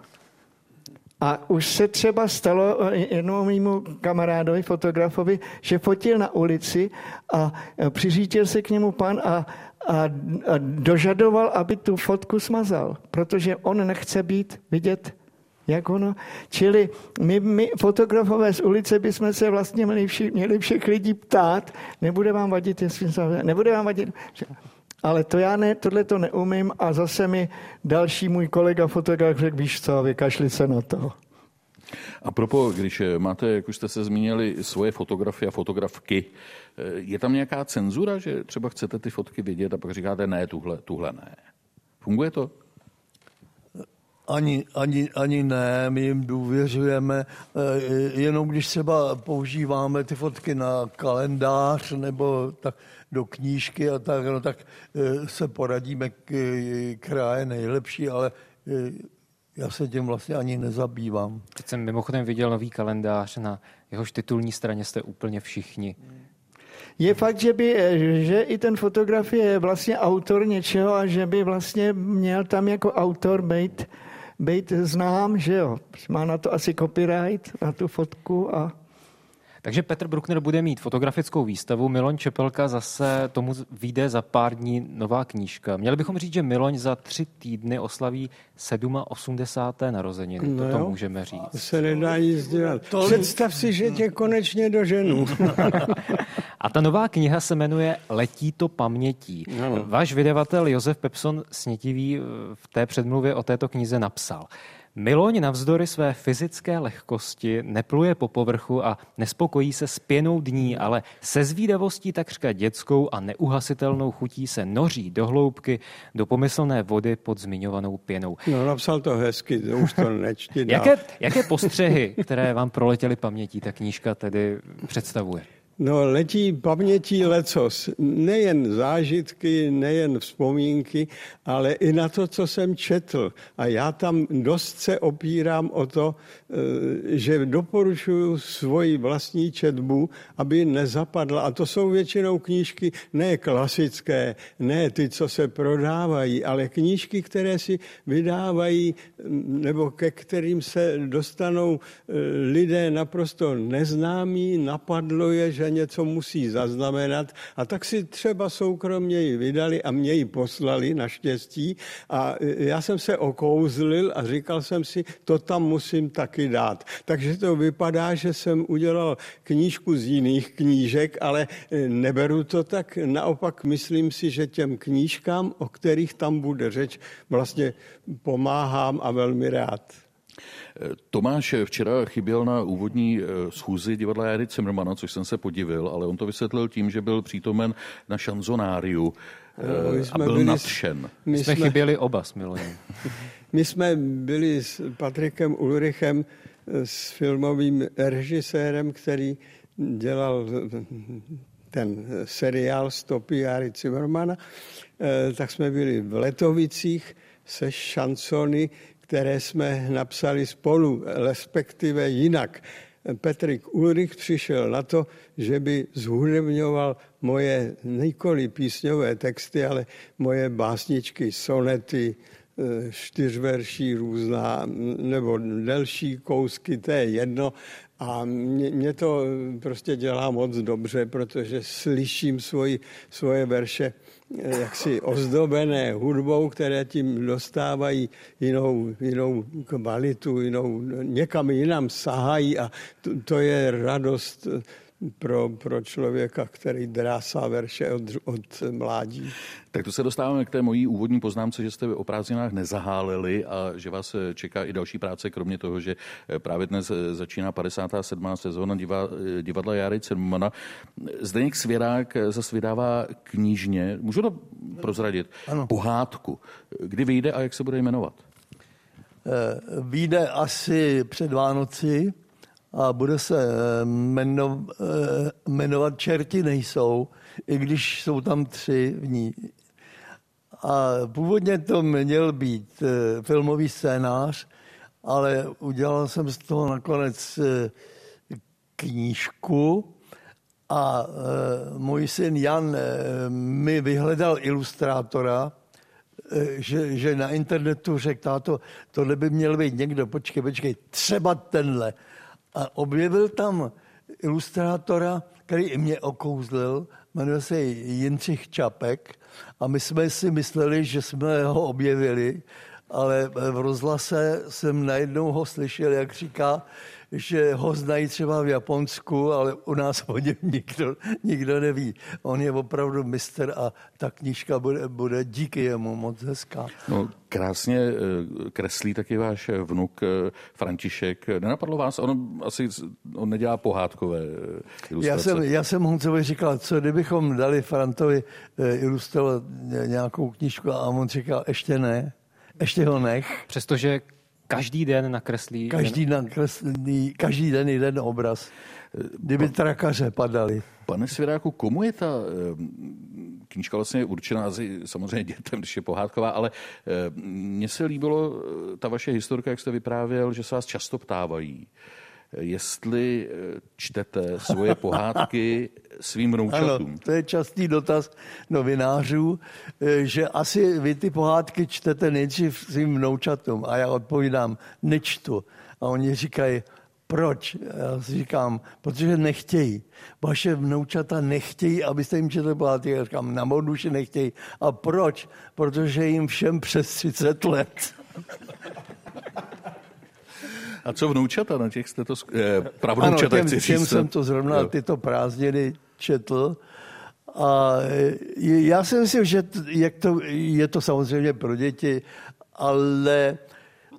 A už se třeba stalo eh, jednomu mýmu kamarádovi, fotografovi, že fotil na ulici a eh, přiřítil se k němu pan a, a, a dožadoval, aby tu fotku smazal, protože on nechce být vidět jak ono? Čili my, my fotografové z ulice bychom se vlastně měli, vši, měli všech lidí ptát, nebude vám vadit, jestli nebude vám vadit, ale to já ne, tohle to neumím a zase mi další můj kolega fotograf řekl, víš co, vykašli se na to. A propo, když máte, jak už jste se zmínili, svoje fotografie a fotografky, je tam nějaká cenzura, že třeba chcete ty fotky vidět a pak říkáte ne, tuhle, tuhle ne. Funguje to? Ani, ani, ani ne, my jim důvěřujeme, eh, jenom když třeba používáme ty fotky na kalendář nebo tak do knížky a tak, no, tak eh, se poradíme, která je nejlepší, ale eh, já se tím vlastně ani nezabývám. Teď jsem mimochodem viděl nový kalendář, na jehož titulní straně jste úplně všichni. Je fakt, že, by, že i ten fotograf je vlastně autor něčeho a že by vlastně měl tam jako autor být být znám, že jo. Má na to asi copyright, na tu fotku a takže Petr Bruckner bude mít fotografickou výstavu, Miloň Čepelka zase tomu vyjde za pár dní nová knížka. Měli bychom říct, že Miloň za tři týdny oslaví 87. narozeniny. No to, můžeme říct. To se nedá nic dělat. To... Představ si, že tě konečně doženu. A ta nová kniha se jmenuje Letí to pamětí. Ano. Váš vydavatel Josef Pepson Snětivý v té předmluvě o této knize napsal. Miloň navzdory své fyzické lehkosti nepluje po povrchu a nespokojí se s pěnou dní, ale se zvídavostí takřka dětskou a neuhasitelnou chutí se noří do hloubky, do pomyslné vody pod zmiňovanou pěnou. No, napsal to hezky, to už to nečti jaké, jaké postřehy, které vám proletěly pamětí, ta knížka tedy představuje? No, letí pamětí lecos. Nejen zážitky, nejen vzpomínky, ale i na to, co jsem četl. A já tam dost se opírám o to, eh, že doporučuji svoji vlastní četbu, aby nezapadla. A to jsou většinou knížky ne klasické, ne ty, co se prodávají, ale knížky, které si vydávají nebo ke kterým se dostanou eh, lidé naprosto neznámí, napadlo je, že něco musí zaznamenat a tak si třeba soukromně ji vydali a mě ji poslali naštěstí a e, já jsem se okouzlil a říkal jsem si, to tam musím taky dát. Takže to vypadá, že jsem udělal knížku z jiných knížek, ale e, neberu to tak. Naopak myslím si, že těm knížkám, o kterých tam bude řeč, vlastně pomáhám a velmi rád. Tomáš včera chyběl na úvodní eh, schůzi divadla Jary Cimrmana, což jsem se podivil, ale on to vysvětlil tím, že byl přítomen na šanzonáriu no, a byl byli, nadšen. My jsme chyběli oba s Milonem. My jsme byli s Patrikem Ulrichem, eh, s filmovým režisérem, který dělal ten seriál Stopy Jary Cimrmana, tak jsme byli v Letovicích se šancony které jsme napsali spolu, respektive jinak. Petrik Ulrich přišel na to, že by zhudebňoval moje nikoli písňové texty, ale moje básničky, sonety, eh, čtyřverší různá, nebo delší kousky, to je jedno. A mě, mě to prostě dělá moc dobře, protože slyším svoji, svoje verše jaksi ozdobené hudbou, které tím dostávají jinou, jinou kvalitu, jinou, někam jinam sahají a to, to je radost pro, pro člověka, který drásá verše od, od mládí. Tak to se dostáváme k té mojí úvodní poznámce, že jste o prázdninách nezaháleli a že vás čeká i další práce, kromě toho, že právě dnes začíná 57. sezóna divadla Jary Cermana. Zdeněk Svěrák zase vydává knížně, můžu to prozradit, ano. pohádku. Kdy vyjde a jak se bude jmenovat? Eh, vyjde asi před Vánoci, a bude se eh, jmeno, eh, jmenovat Čerti nejsou, i když jsou tam tři v ní. A původně to měl být eh, filmový scénář, ale udělal jsem z toho nakonec knížku a můj syn Jan mi vyhledal ilustrátora, že, že na internetu řekl, táto, tohle by měl být někdo, počkej, počkej, třeba tenhle a objevil tam ilustrátora, který i mě okouzlil, jmenuje se Jindřich Čapek. A my jsme si mysleli, že jsme ho objevili, ale v rozhlase jsem najednou ho slyšel, jak říká, že ho znají třeba v Japonsku, ale u nás o něm nikdo, nikdo neví. On je opravdu mistr a ta knížka bude, bude díky jemu moc hezká. No, krásně eh, kreslí taky váš vnuk eh, František. Nenapadlo vás, on asi on nedělá pohádkové eh, ilustrace. Já jsem, já jsem Honcovi říkal, co kdybychom dali Frantovi ilustrovat nějakou knížku a on říkal, ještě ne, ještě ho nech. Přestože každý den nakreslí... Každý, nakreslí, každý den jeden obraz. Kdyby trakaře padaly. Pane Svěráku, komu je ta eh, knížka vlastně určená samozřejmě dětem, když je pohádková, ale eh, mně se líbilo eh, ta vaše historka, jak jste vyprávěl, že se vás často ptávají, jestli čtete svoje pohádky svým vnoučatům. Ano, to je častý dotaz novinářů, že asi vy ty pohádky čtete nejdřív svým vnoučatům. A já odpovídám, nečtu. A oni říkají, proč? Já si říkám, protože nechtějí. Vaše vnoučata nechtějí, abyste jim četli pohádky. Já říkám, na moduši nechtějí. A proč? Protože jim všem přes 30 let. A co vnoučata, na těch jste to eh, pravnoučata, ano, těm, těm jsem to zrovna jo. tyto prázdniny četl. A já si myslím, že jak to, je to samozřejmě pro děti, ale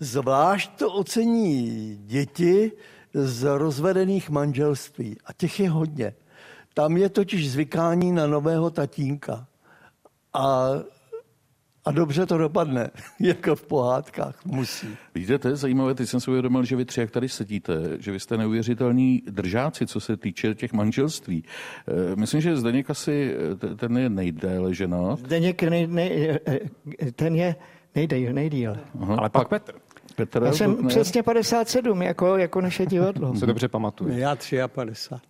zvlášť to ocení děti, z rozvedených manželství. A těch je hodně. Tam je totiž zvykání na nového tatínka. A, a dobře to dopadne, jako v pohádkách musí. Víte, to je zajímavé, teď jsem si uvědomil, že vy tři, jak tady sedíte, že vy jste neuvěřitelní držáci, co se týče těch manželství. Eh, myslím, že Zdeněk asi, eh, ten je nejdéle ženat. Zdeněk nej, nej, eh, ten je nejdéle, nejdíl. Aha, Ale pak Petr. Petr, Já jsem ne? přesně 57, jako, jako naše divadlo. Se dobře pamatuju. Já 53.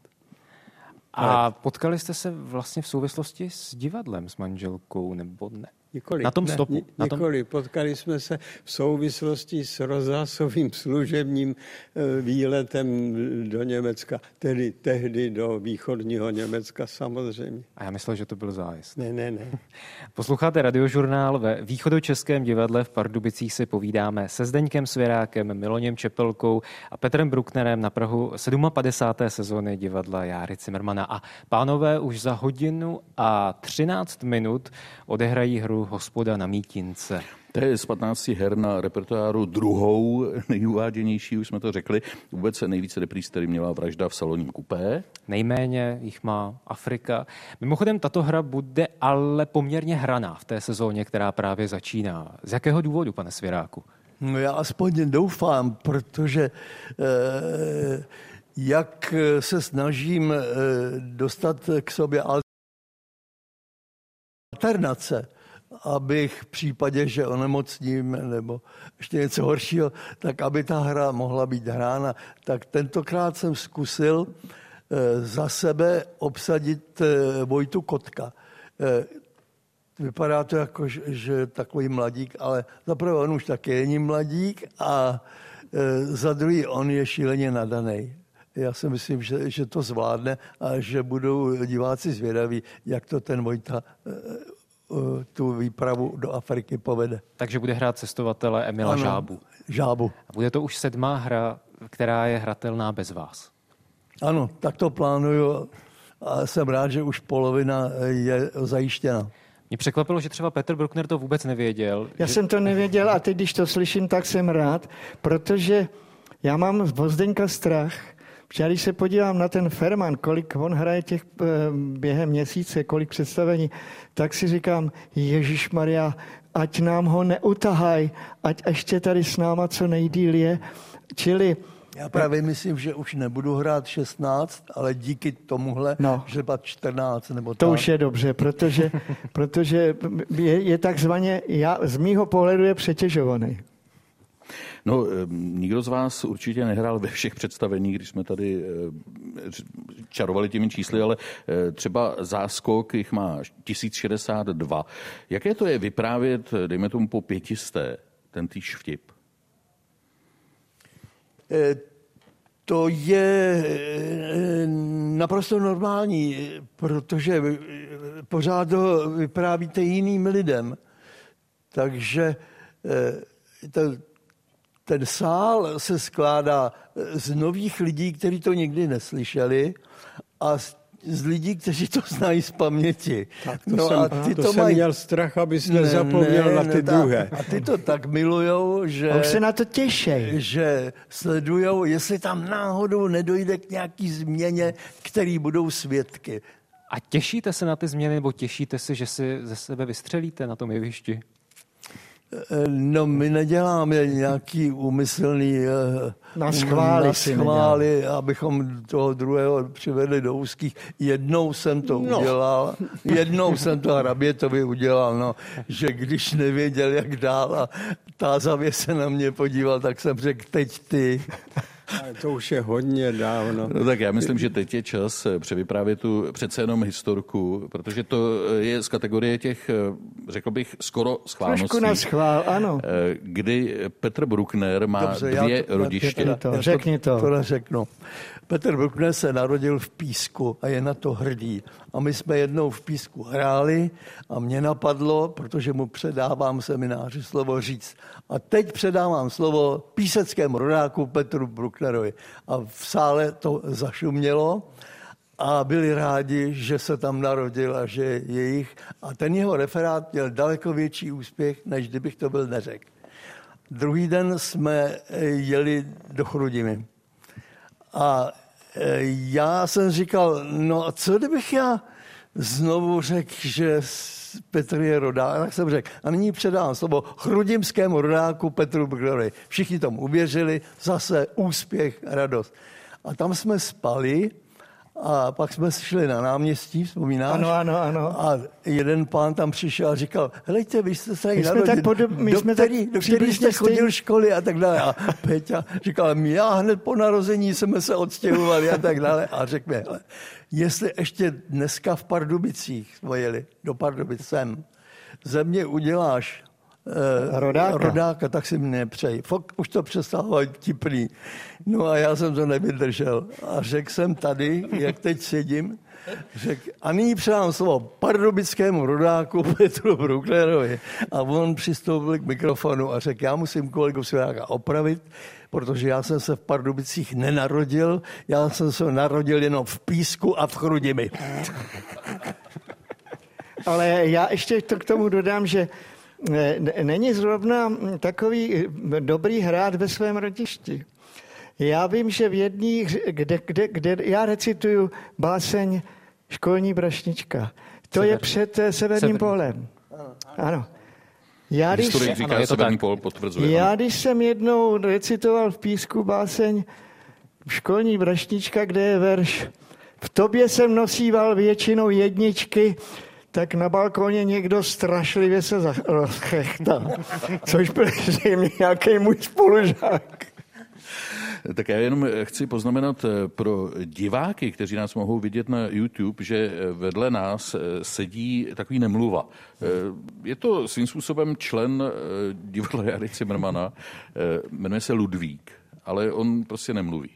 A potkali jste se vlastně v souvislosti s divadlem s manželkou, nebo ne? Nikoli, na tom stopu. Ne, na tom... Nikoli. Potkali jsme se v souvislosti s rozhlasovým služebním eh, výletem do Německa, tedy tehdy do východního Německa samozřejmě. A já myslel, že to byl zájezd. Ne, ne, ne. Posloucháte radiožurnál ve východočeském divadle v Pardubicích si povídáme se Zdeňkem Svěrákem, Miloněm Čepelkou a Petrem Brucknerem na Prahu 57. sezóny divadla Járy Cimrmana. A pánové už za hodinu a 13 minut odehrají hru Hospoda na Mítince. To je z 15 her na repertoáru druhou nejuváděnější, už jsme to řekli. Vůbec nejvíce repríz, který měla vražda v saloním kupé. Nejméně jich má Afrika. Mimochodem, tato hra bude ale poměrně hraná v té sezóně, která právě začíná. Z jakého důvodu, pane Svěráku? No já aspoň doufám, protože eh, jak se snažím eh, dostat k sobě alternace, abych v případě, že onemocním nebo ještě něco horšího, tak aby ta hra mohla být hrána. Tak tentokrát jsem zkusil eh, za sebe obsadit eh, Vojtu Kotka. Eh, vypadá to jako, že takový mladík, ale zaprvé on už taky není mladík a za druhý on je šíleně nadaný. Já si myslím, že, že to zvládne a že budou diváci zvědaví, jak to ten Vojta tu výpravu do Afriky povede. Takže bude hrát cestovatele Emila ano, Žábu. Žábu. A bude to už sedmá hra, která je hratelná bez vás. Ano, tak to plánuju a jsem rád, že už polovina je zajištěna. Mě překvapilo, že třeba Petr Bruckner to vůbec nevěděl. Já že... jsem to nevěděl a teď, když to slyším, tak jsem rád, protože já mám z Bozdeňka strach, Protože když se podívám na ten Ferman, kolik on hraje těch eh, během měsíce, kolik představení, tak si říkám, Ježíš Maria, ať nám ho neutahaj, ať ještě tady s náma co nejdíl je. Čili já právě myslím, že už nebudu hrát 16, ale díky tomuhle, no, že pak 14 nebo To tak. už je dobře, protože, protože je, je takzvaně, já, z mýho pohledu je přetěžovaný. No, nikdo z vás určitě nehrál ve všech představeních, když jsme tady čarovali těmi čísly, ale eh, třeba záskok jich má 1062. Jaké to je vyprávět, dejme tomu po pětisté, ten týž vtip? Eh, to je eh, naprosto normální, protože pořád to vyprávíte jiným lidem. Takže to, ten sál se skládá z nových lidí, kteří to nikdy neslyšeli a z z lidí, kteří to znají z paměti. Tak to no jsem, a ty to, to jsem maj... měl strach, abys ne, nezapomněl ne, na ty ne, druhé. A ty to tak milujou, že... A už se na to těší. Že sledujou, jestli tam náhodou nedojde k nějaký změně, který budou svědky. A těšíte se na ty změny, nebo těšíte se, že si ze sebe vystřelíte na tom jevišti? No, my neděláme nějaký úmyslný eh, na schvály, na schvály abychom toho druhého přivedli do úzkých. Jednou jsem to no. udělal, jednou jsem to Hrabětovi udělal, no, že když nevěděl, jak dál a tázavě se na mě podíval, tak jsem řekl, teď ty. Ale to už je hodně dávno. No tak já myslím, že teď je čas eh, převyprávět tu přece jenom historku, protože to eh, je z kategorie těch, eh, řekl bych, skoro schválností. Trošku na schvál, ano. Kdy Petr Bruckner má Dobře, dvě to, rodiště. To, řekni to. To, to řeknu. Petr Bruckner se narodil v Písku a je na to hrdý. A my jsme jednou v Písku hráli a mě napadlo, protože mu předávám semináři slovo říct. A teď předávám slovo píseckému rodáku Petru Brucknerovi. A v sále to zašumělo a byli rádi, že se tam narodil a že je jejich. A ten jeho referát měl daleko větší úspěch, než kdybych to byl neřekl. Druhý den jsme jeli do Chrudimy. A e, já jsem říkal, no a co kdybych já znovu řekl, že Petr je rodák, tak jsem řekl, a nyní předám slovo chrudimskému rodáku Petru Brglerovi. Všichni tomu uvěřili, zase úspěch, radost. A tam jsme spali a pak jsme šli na náměstí, vzpomínáš? Ano, ano, ano. A jeden pán tam přišel a říkal, helejte, vy jste se my jsme tak podob, my do, jsme který, tak do který jste chodil školy a tak dále. A Peťa říkal, já hned po narození jsme se odstěhovali a tak dále. A řekl mi, jestli ještě dneska v Pardubicích jsme jeli, do Pardubic sem, ze mě uděláš rodáka. rodáka, tak si mě nepřeji. Fok, už to přestalo být tipný. No a já jsem to nevydržel. A řekl jsem tady, jak teď sedím, řek, a nyní předám slovo pardubickému rodáku Petru Brucknerovi. A on přistoupil k mikrofonu a řekl, já musím kolegu Svěráka opravit, protože já jsem se v Pardubicích nenarodil, já jsem se narodil jenom v Písku a v Chrudimi. Ale já ještě to k tomu dodám, že není zrovna takový dobrý hrát ve svém rodišti. Já vím, že v jedné, kde, kde, kde já recituju báseň Školní brašnička. To Sever. je před eh, Severním Sever. polem. Ano. Já, když, říká ano, Severní pol, potvrzuje. Já, když jsem jednou recitoval v písku báseň Školní brašnička, kde je verš v tobě jsem nosíval většinou jedničky, tak na balkóně někdo strašlivě se rozchechtal, což byl zřejmě nějaký můj spolužák. Tak já jenom chci poznamenat eh, pro diváky, kteří nás mohou vidět na YouTube, že eh, vedle nás eh, sedí takový nemluva. Je to svým způsobem člen divadla Jary Zimmermana, jmenuje se Ludvík, ale on prostě nemluví.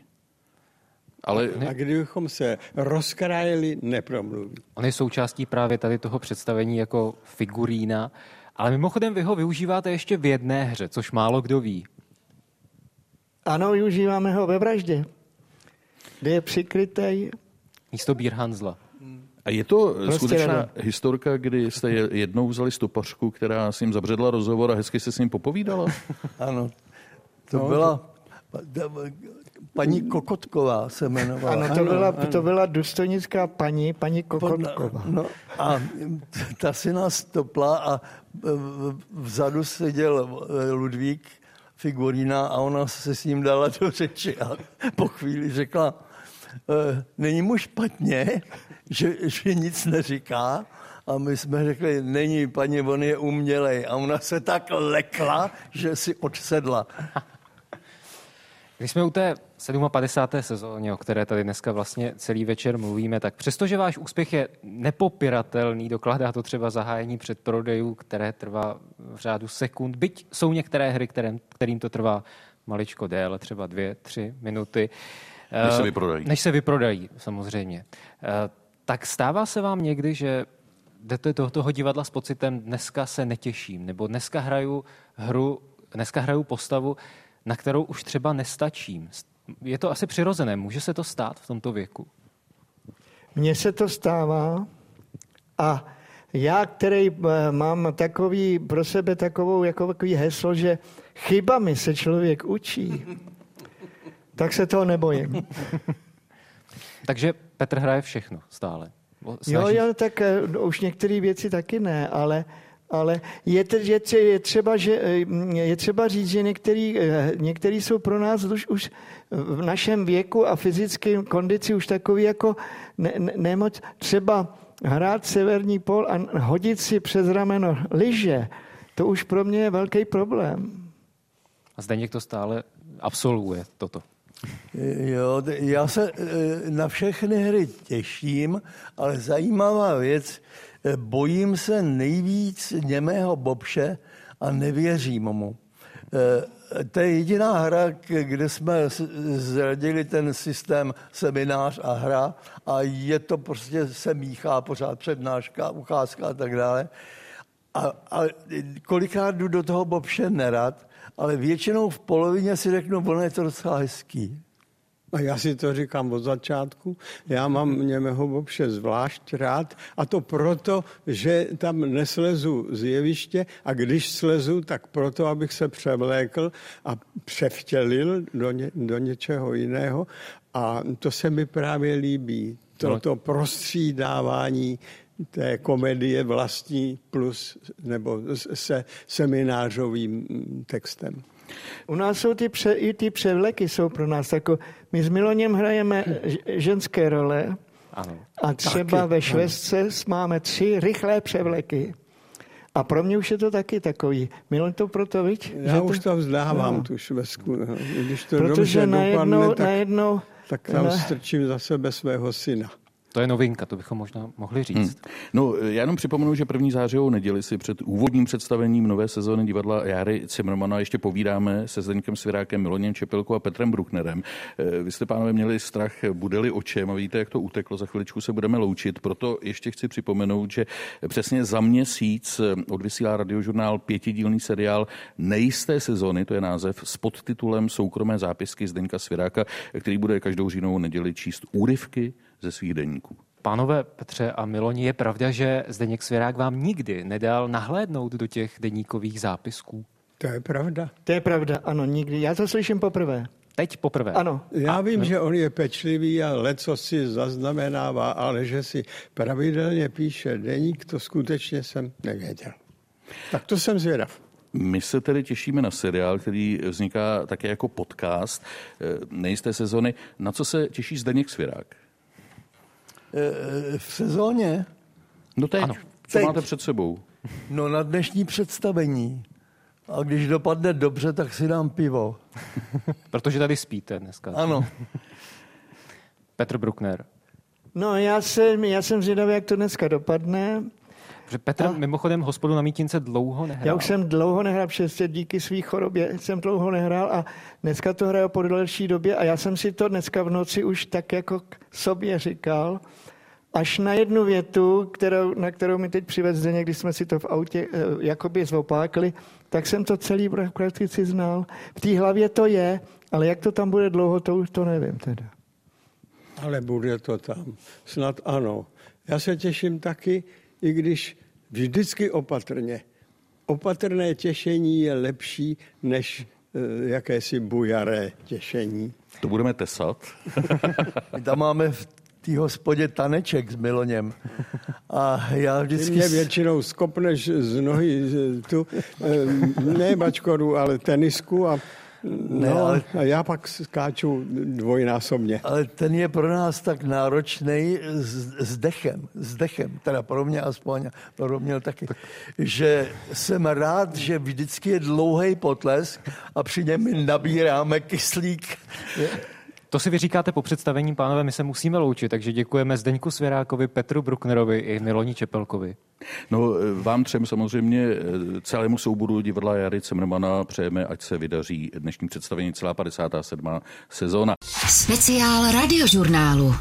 Ale... A kdybychom se rozkrájeli, nepromluví. On je součástí právě tady toho představení jako figurína, ale mimochodem vy ho využíváte ještě v jedné hře, což málo kdo ví. Ano, využíváme ho ve vraždě, kde je přikrytej. Místo Bír Hanzla. A je to prostě skutečná rada. historka, kdy jste jednou vzali stopařku, která s ním zabředla rozhovor a hezky se s ním popovídala? ano. To no, byla paní Kokotková se jmenovala. Ano, to, byla, to byla důstojnická paní, paní Kokotková. No, a ta si nás stopla a vzadu seděl Ludvík, figurína a ona se s ním dala do řeči a po chvíli řekla, e, není mu špatně, že, že nic neříká, a my jsme řekli, není, paní, on je umělej. A ona se tak lekla, že si odsedla. Když jsme u té 57. sezóně, o které tady dneska vlastně celý večer mluvíme, tak přestože váš úspěch je nepopiratelný, dokládá to třeba zahájení předprodejů, které trvá v řádu sekund, byť jsou některé hry, kterým, kterým to trvá maličko déle, třeba dvě, tři minuty. Než se vyprodají. Než se vyprodají, samozřejmě. Eh, tak stává se vám někdy, že jdete do toho divadla s pocitem, dneska se netěším, nebo dneska hraju hru, dneska hraju postavu, na kterou už třeba nestačím. Je to asi přirozené, může se to stát v tomto věku? Mně se to stává a já, který eh, mám takový pro sebe takovou, jako takový heslo, že chybami se člověk učí, tak se toho nebojím. Takže Petr hraje všechno stále. Snaží... Jo, jo, tak uh, už některé věci taky ne, ale, ale je, je, je, třeba, že, eh, je třeba říct, že některý, některý jsou pro nás už, už v našem věku a fyzické kondici už takový jako ne, ne, nemoc. Třeba hrát severní pol a hodit si přes rameno lyže, to už pro mě je velký problém. A Zdeněk to stále absolvuje, toto. Jo, já se eh, na všechny hry těším, ale zajímavá věc, eh, bojím se nejvíc němého bobše a nevěřím mu. Eh, to je jediná hra, kde jsme zradili ten systém seminář a hra a je to prostě se míchá pořád přednáška, ucházka a tak dále. A, a kolikrát jdu do toho bobše nerad, ale většinou v polovině si řeknu, ono je to docela hezký. A já si to říkám od začátku. Já mám Němeho Bobše zvlášť rád a to proto, že tam neslezu z jeviště a když slezu, tak proto, abych se převlékl a převtělil do, ně, do něčeho jiného a to se mi právě líbí. To, to prostřídávání té komedie vlastní plus nebo se seminářovým textem. U nás jsou ty, pře, i ty převleky jsou pro nás jako, my s Miloněm hrajeme ženské role ano. a třeba taky, ve Švestce ano. máme tři rychlé převleky. A pro mě už je to taky takový. Miloň to proto, viď? Já že už to, to vzdávám, no. tu švestku. No. Když to Protože dobře najednou, dopadne, tak, najednou, tak tam ne. strčím za sebe svého syna. To je novinka, to bychom možná mohli říct. Hmm. No, já jenom připomenu, že první zářijovou neděli si před úvodním představením nové sezóny divadla Jary Cimrmana ještě povídáme se Zdeňkem Svirákem, Miloněm Čepilkou a Petrem Brucknerem. Eh, vy jste, pánové, měli strach, budeli očem a vidíte, jak to uteklo. Za chviličku se budeme loučit. Proto ještě chci připomenout, že přesně za měsíc eh, odvysílá radiožurnál pětidílný seriál Nejisté sezóny, to je název, s podtitulem Soukromé zápisky Zdeňka Sviráka, který bude každou říjnovou neděli číst úryvky ze svých denníků. Pánové Petře a Miloni, je pravda, že Zdeněk Svěrák vám nikdy nedal nahlédnout do těch deníkových zápisků? To je pravda. To je pravda, ano, nikdy. Já to slyším poprvé. Teď poprvé. Ano. Já a, vím, no. že on je pečlivý a leco si zaznamenává, ale že si pravidelně píše deník, to skutečně jsem nevěděl. Tak to jsem zvědav. My se tedy těšíme na seriál, který vzniká také jako podcast eh, nejisté sezony. Na co se těší Zdeněk Svěrák? Eh, v sezóně? No teď, ano. co teď. máte před sebou? No na dnešní představení. A když dopadne dobře, tak si dám pivo. Protože tady spíte dneska. Ano. Petr Bruckner. No já jsem, já jsem zvědavý, jak to dneska dopadne. Že Petr a... mimochodem hospodu na mítince dlouho nehrál. Já už jsem dlouho nehrál, přesně díky svý chorobě jsem dlouho nehrál a dneska to hraju po delší době a já jsem si to dneska v noci už tak jako k sobě říkal, až na jednu větu, kterou, na kterou mi teď přivez když jsme si to v autě eh, jakoby zvopákli, tak jsem to celý prakticky znal. V té hlavě to je, ale jak to tam bude dlouho, to už to nevím teda. Ale bude to tam. Snad ano. Já se těším taky, i když vždycky opatrně. Opatrné těšení je lepší než e, jakési bujaré těšení. To budeme tesat. My tam máme v té hospodě taneček s Miloněm. A já vždycky... Ty mě většinou skopneš z nohy tu, e, ne bačkoru, ale tenisku a ne, no, ale, a já pak skáču dvojnásobně. Ale ten je pro nás tak náročný s, s dechem, s dechem, teda pro mě aspoň, pro mě taky, že jsem rád, že vždycky je dlouhý potlesk a při něm nabíráme kyslík. To si vy říkáte po představení, pánové, my se musíme loučit, takže děkujeme Zdeňku Svěrákovi, Petru Brucknerovi i Miloni Čepelkovi. No, vám třem samozřejmě eh, celému souboru divadla Jary Cimrmana přejeme, ať se vydaří dnešní představení celá 57. sezóna. Speciál radiožurnálu.